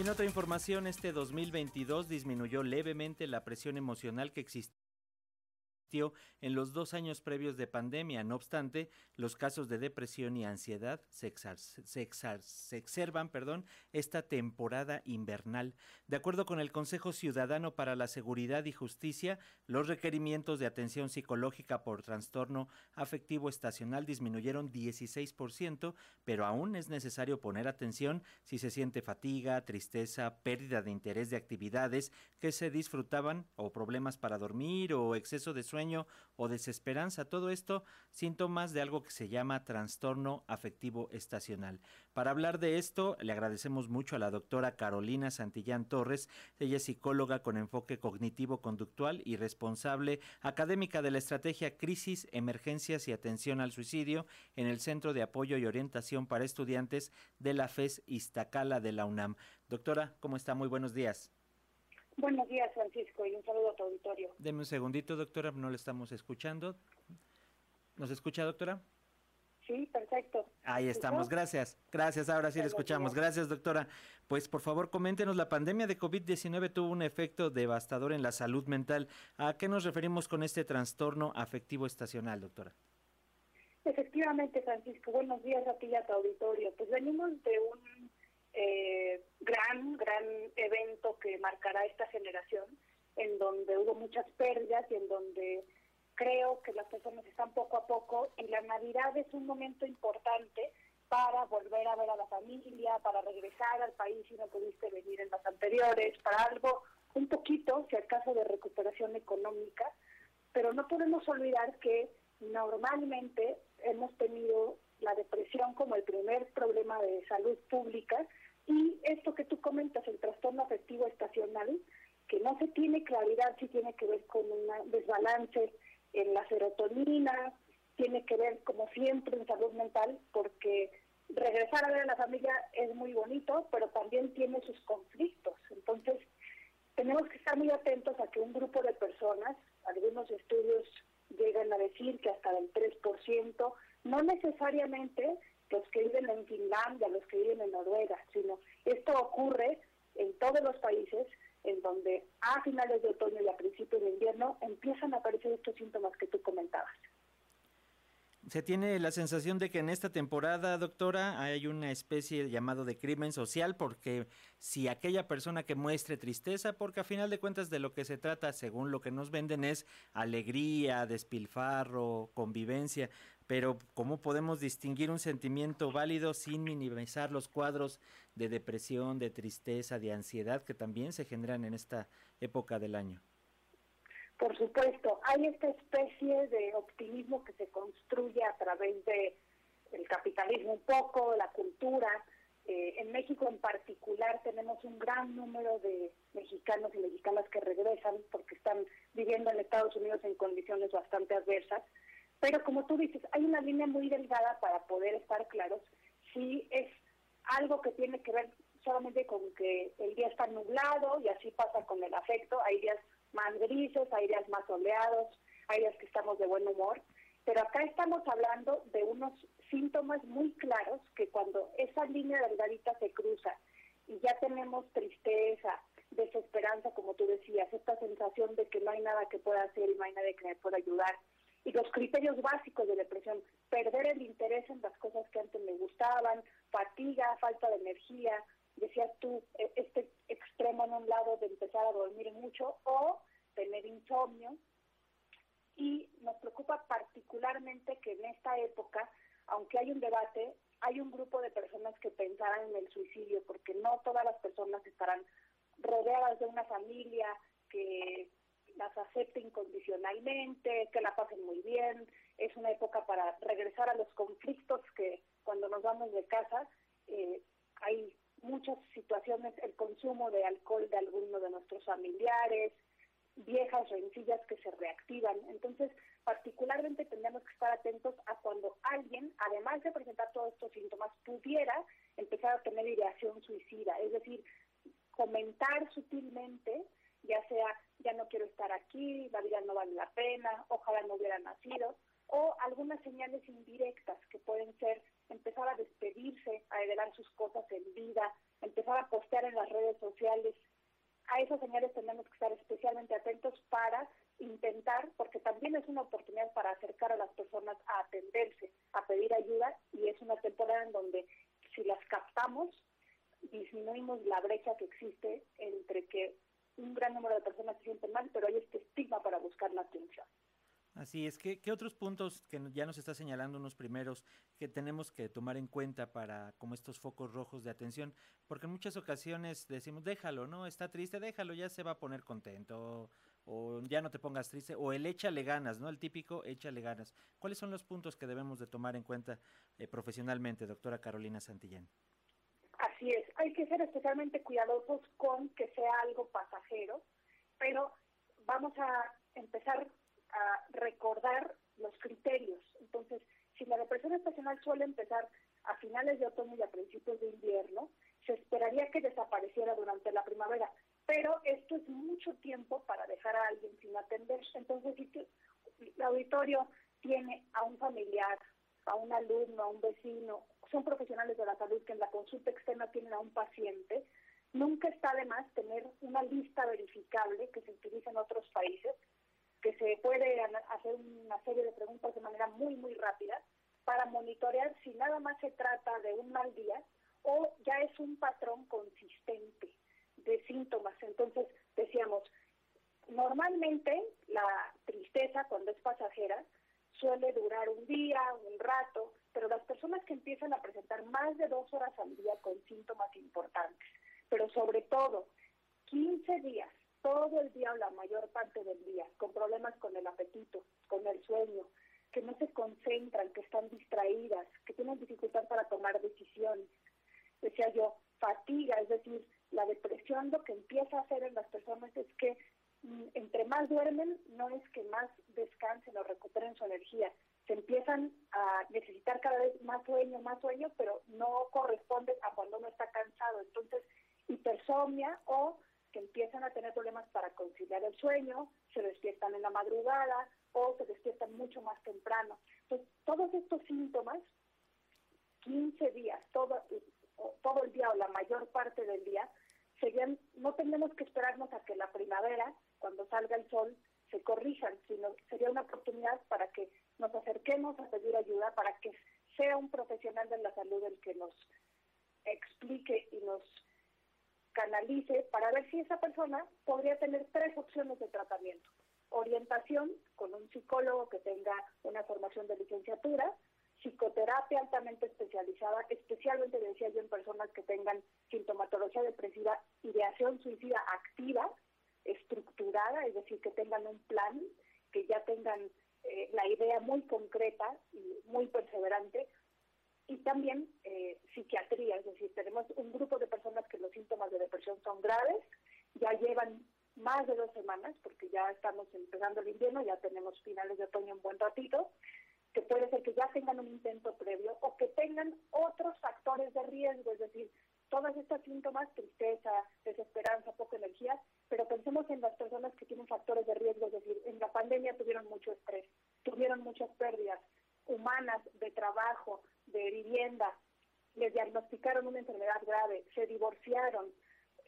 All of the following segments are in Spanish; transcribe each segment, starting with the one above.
Y en otra información, este 2022 disminuyó levemente la presión emocional que existía en los dos años previos de pandemia. No obstante, los casos de depresión y ansiedad se, se, exacerban perdón, esta temporada invernal. De acuerdo con el Consejo Ciudadano para la Seguridad y Justicia, los requerimientos de atención psicológica por trastorno afectivo estacional disminuyeron 16%, pero aún es necesario poner atención si se siente fatiga, tristeza, pérdida de interés de actividades que se disfrutaban o problemas para dormir o exceso de sueño o desesperanza. Todo esto síntomas de algo que se llama trastorno afectivo estacional. Para hablar de esto, le agradecemos mucho a la doctora Carolina Santillán Torres. Ella es psicóloga con enfoque cognitivo-conductual y responsable académica de la estrategia Crisis, Emergencias y Atención al Suicidio en el Centro de Apoyo y Orientación para Estudiantes de la FES Iztacala de la UNAM. Doctora, ¿cómo está? Muy buenos días. Buenos días, Francisco, y un saludo a tu auditorio. Deme un segundito, doctora, no le estamos escuchando. ¿Nos escucha, doctora? Sí, perfecto. Ahí estamos, gracias. Gracias, ahora sí le escuchamos. Gracias, doctora. Pues por favor, coméntenos, la pandemia de COVID-19 tuvo un efecto devastador en la salud mental. ¿A qué nos referimos con este trastorno afectivo estacional, doctora? Efectivamente, Francisco, buenos días a ti y a tu auditorio. Pues venimos de un eh, gran, gran evento que marcará esta generación, en donde hubo muchas pérdidas y en donde creo que las personas están poco a poco y la Navidad es un momento importante para volver a ver a la familia, para regresar al país si no pudiste venir en las anteriores, para algo un poquito, si acaso, de recuperación económica, pero no podemos olvidar que normalmente hemos tenido la depresión como el primer problema de salud pública y esto que tú comentas, el trastorno afectivo estacional, que no se tiene claridad si tiene que ver con un desbalance en la serotonina, tiene que ver como siempre en salud mental, porque regresar a ver a la familia es muy bonito, pero también tiene sus conflictos. Entonces, tenemos que estar muy atentos a que un grupo de personas, algunos estudios llegan a decir que hasta del 3%, no necesariamente los que viven en Finlandia, los que viven en Noruega, sino esto ocurre en todos los países en donde a finales de otoño y a principios de invierno empiezan a aparecer estos síntomas que tú comentabas. Se tiene la sensación de que en esta temporada, doctora, hay una especie llamado de crimen social, porque si aquella persona que muestre tristeza, porque a final de cuentas de lo que se trata, según lo que nos venden, es alegría, despilfarro, convivencia, pero ¿cómo podemos distinguir un sentimiento válido sin minimizar los cuadros de depresión, de tristeza, de ansiedad que también se generan en esta época del año? Por supuesto, hay esta especie de optimismo que se construye a través de el capitalismo un poco, la cultura. Eh, en México en particular tenemos un gran número de mexicanos y mexicanas que regresan porque están viviendo en Estados Unidos en condiciones bastante adversas. Pero como tú dices, hay una línea muy delgada para poder estar claros si es algo que tiene que ver solamente con que el día está nublado y así pasa con el afecto. Hay días más grises, hay días más soleados, hay días que estamos de buen humor, pero acá estamos hablando de unos síntomas muy claros que cuando esa línea delgadita se cruza y ya tenemos tristeza, desesperanza, como tú decías, esta sensación de que no hay nada que pueda hacer y no hay nadie que me pueda ayudar, y los criterios básicos de depresión, perder el interés en las cosas que antes me gustaban, fatiga, falta de energía, decías tú, e, este extremo un lado de empezar a dormir mucho o tener insomnio. Y nos preocupa particularmente que en esta época, aunque hay un debate, hay un grupo de personas que pensarán en el suicidio, porque no todas las personas estarán rodeadas de una familia que las acepte incondicionalmente, que la pasen muy bien. Es una época para regresar a los conflictos que cuando nos vamos de casa eh, hay muchas situaciones, el consumo de alcohol de alguno de nuestros familiares, viejas rencillas que se reactivan. Entonces, particularmente tendríamos que estar atentos a cuando alguien, además de presentar todos estos síntomas, pudiera empezar a tener ideación suicida, es decir, comentar sutilmente, ya sea, ya no quiero estar aquí, la vida no vale la pena, ojalá no hubiera nacido, o algunas señales indirectas que pueden ser empezar a despedirse, a heredar sus cosas en vida, empezar a postear en las redes sociales. A esas señales tenemos que estar especialmente atentos para intentar, porque también es una oportunidad para acercar a las personas a atenderse, a pedir ayuda, y es una temporada en donde si las captamos, disminuimos la brecha que existe entre que un gran número de personas se sienten mal, pero hay este estigma para buscar la atención. Así es, ¿Qué, ¿qué, otros puntos que ya nos está señalando unos primeros que tenemos que tomar en cuenta para como estos focos rojos de atención? Porque en muchas ocasiones decimos, déjalo, ¿no? Está triste, déjalo, ya se va a poner contento, o ya no te pongas triste, o el échale ganas, ¿no? El típico échale ganas. ¿Cuáles son los puntos que debemos de tomar en cuenta eh, profesionalmente, doctora Carolina Santillán? Así es, hay que ser especialmente cuidadosos con que sea algo pasajero, pero vamos a empezar a recordar los criterios. Entonces, si la depresión estacional suele empezar a finales de otoño y a principios de invierno, se esperaría que desapareciera durante la primavera, pero esto es mucho tiempo para dejar a alguien sin atender. Entonces, si el auditorio tiene a un familiar, a un alumno, a un vecino, son profesionales de la salud que en la consulta externa tienen a un paciente, nunca está de más tener una lista verificable que se utiliza en otros países que se puede hacer una serie de preguntas de manera muy, muy rápida para monitorear si nada más se trata de un mal día o ya es un patrón consistente de síntomas. Entonces, decíamos, normalmente la tristeza cuando es pasajera suele durar un día, un rato, pero las personas que empiezan a presentar más de dos horas al día con síntomas importantes, pero sobre todo 15 días todo el día o la mayor parte del día, con problemas con el apetito, con el sueño, que no se concentran, que están distraídas, que tienen dificultad para tomar decisiones. Decía yo, fatiga, es decir, la depresión lo que empieza a hacer en las personas es que mm, entre más duermen, no es que más descansen o recuperen su energía, se empiezan a necesitar cada vez más sueño, más sueño, pero no corresponde a cuando uno está cansado. Entonces, hipersomnia o que empiezan a tener problemas para conciliar el sueño, se despiertan en la madrugada o se despiertan mucho más temprano. Entonces, todos estos síntomas, 15 días, todo, todo el día o la mayor parte del día, serían, no tenemos que esperarnos a que la primavera, cuando salga el sol, se corrijan, sino sería una oportunidad para que nos acerquemos a pedir ayuda, para que sea un profesional de la salud el que nos explique y nos canalice para ver si esa persona podría tener tres opciones de tratamiento. Orientación con un psicólogo que tenga una formación de licenciatura, psicoterapia altamente especializada, especialmente decía yo en personas que tengan sintomatología depresiva, ideación suicida activa, estructurada, es decir, que tengan un plan, que ya tengan eh, la idea muy concreta y muy perseverante, y también eh, psiquiatría, es decir, tenemos un grupo de personas que los síntomas de depresión son graves, ya llevan más de dos semanas, porque ya estamos empezando el invierno, ya tenemos finales de otoño un buen ratito, que puede ser que ya tengan un intento previo o que tengan otros factores de riesgo, es decir, todas estas síntomas, tristeza, desesperanza, poca energía, pero pensemos en las personas que tienen factores de riesgo, es decir, en la pandemia tuvieron mucho estrés, tuvieron muchas pérdidas humanas de trabajo, de vivienda, les diagnosticaron una enfermedad grave, se divorciaron,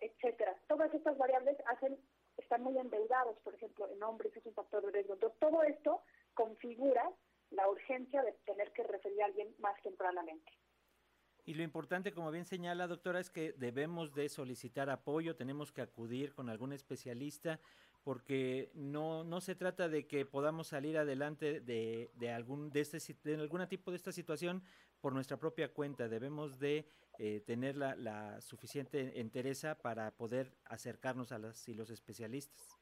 etcétera. Todas estas variables hacen están muy endeudados, por ejemplo, en hombres es un factor de riesgo. Entonces, todo esto configura la urgencia de tener que referir a alguien más tempranamente. Y lo importante, como bien señala, doctora, es que debemos de solicitar apoyo, tenemos que acudir con algún especialista, porque no, no se trata de que podamos salir adelante de, de algún de este de algún tipo de esta situación por nuestra propia cuenta. Debemos de eh, tener la, la, suficiente entereza para poder acercarnos a las y los especialistas.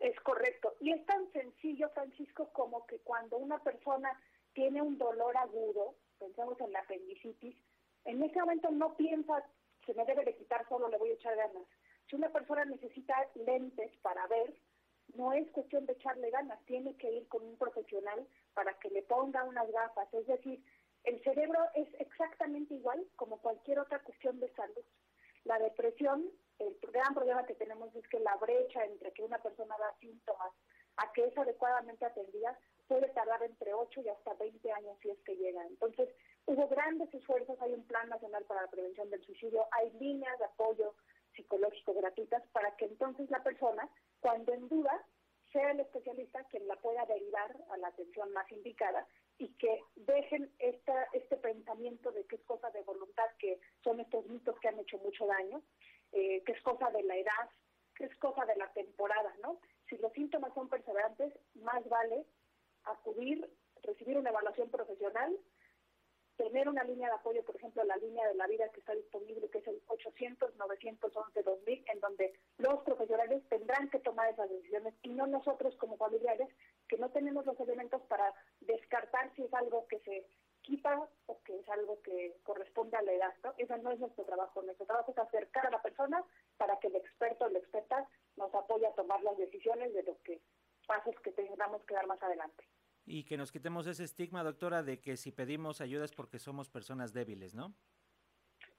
Es correcto. Y es tan sencillo, Francisco, como que cuando una persona tiene un dolor agudo, pensamos en la apendicitis, en ese momento no piensa, se me debe de quitar solo, le voy a echar ganas. Si una persona necesita lentes para ver, no es cuestión de echarle ganas, tiene que ir con un profesional para que le ponga unas gafas. Es decir, el cerebro es exactamente igual como cualquier otra cuestión de salud. La depresión, el gran problema que tenemos es que la brecha entre que una persona da síntomas a que es adecuadamente atendida puede tardar entre 8 y hasta 20 años si es que llega. Entonces, hubo grandes esfuerzos, hay un Plan Nacional para la Prevención del Suicidio, hay líneas de apoyo psicológico gratuitas para que entonces la persona, cuando en duda, sea el especialista quien la pueda derivar a la atención más indicada y que dejen esta, este pensamiento de que es cosa de voluntad, que son estos mitos que han hecho mucho daño, eh, que es cosa de la edad, que es cosa de la temporada, ¿no? Si los síntomas son perseverantes, más vale acudir, recibir una evaluación profesional, tener una línea de apoyo, por ejemplo, la línea de la vida que está disponible, que es el 800-911-2000, en donde los profesionales tendrán que tomar esas decisiones y no nosotros como familiares, que no tenemos los elementos para descartar si es algo que se quita o que es algo que corresponde a la edad. ¿no? Ese no es nuestro trabajo. Nuestro trabajo es acercar a la persona para que el experto o la experta nos apoye a tomar las decisiones de los pasos que tengamos que dar más adelante y que nos quitemos ese estigma, doctora, de que si pedimos ayuda es porque somos personas débiles, ¿no?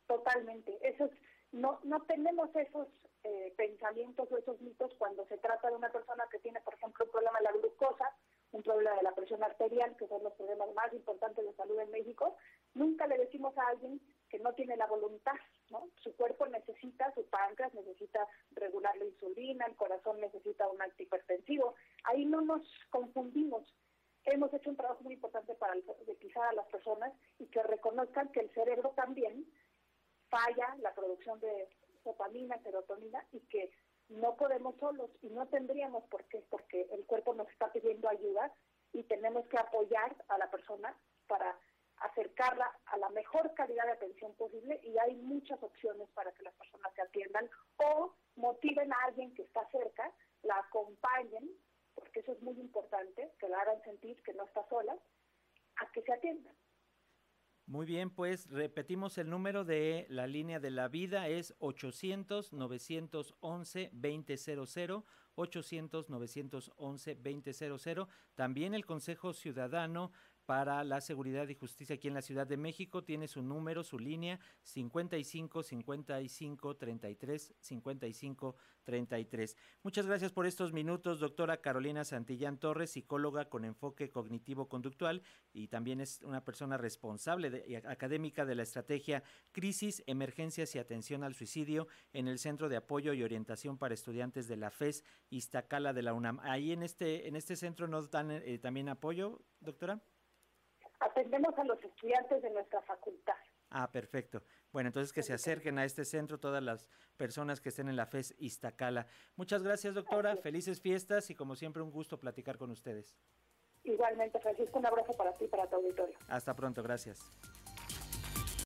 Totalmente. Eso no, no tenemos esos eh, pensamientos o esos mitos cuando se trata de una persona que tiene, por ejemplo, un problema de la glucosa, un problema de la presión arterial, que son los problemas más importantes de salud en México. Nunca le decimos a alguien que no tiene la voluntad, ¿no? Su cuerpo necesita, su páncreas necesita regular la insulina, el corazón necesita un antihipertensivo. Ahí no nos confundimos hemos hecho un trabajo muy importante para alfabetizar a las personas y que reconozcan que el cerebro también falla la producción de dopamina, serotonina y que no podemos solos y no tendríamos por qué, porque el cuerpo nos está pidiendo ayuda y tenemos que apoyar a la persona para acercarla a la mejor calidad de atención posible y hay muchas opciones para que las personas se atiendan o motiven a alguien que está cerca, la acompañen porque eso es muy importante, que la hagan sentir que no está sola, a que se atiendan. Muy bien, pues repetimos el número de la línea de la vida, es 800-911-2000, 800-911-2000. También el Consejo Ciudadano para la Seguridad y Justicia aquí en la Ciudad de México. Tiene su número, su línea 55 55 33 55 33. Muchas gracias por estos minutos, doctora Carolina Santillán Torres, psicóloga con enfoque cognitivo-conductual y también es una persona responsable de, académica de la estrategia Crisis, Emergencias y Atención al Suicidio en el Centro de Apoyo y Orientación para Estudiantes de la FES Iztacala de la UNAM. Ahí en este, en este centro nos dan eh, también apoyo, doctora atendemos a los estudiantes de nuestra facultad. Ah, perfecto. Bueno, entonces que se acerquen a este centro todas las personas que estén en la FES Iztacala. Muchas gracias, doctora. Felices fiestas y como siempre un gusto platicar con ustedes. Igualmente, Francisco, un abrazo para ti y para tu auditorio. Hasta pronto, gracias.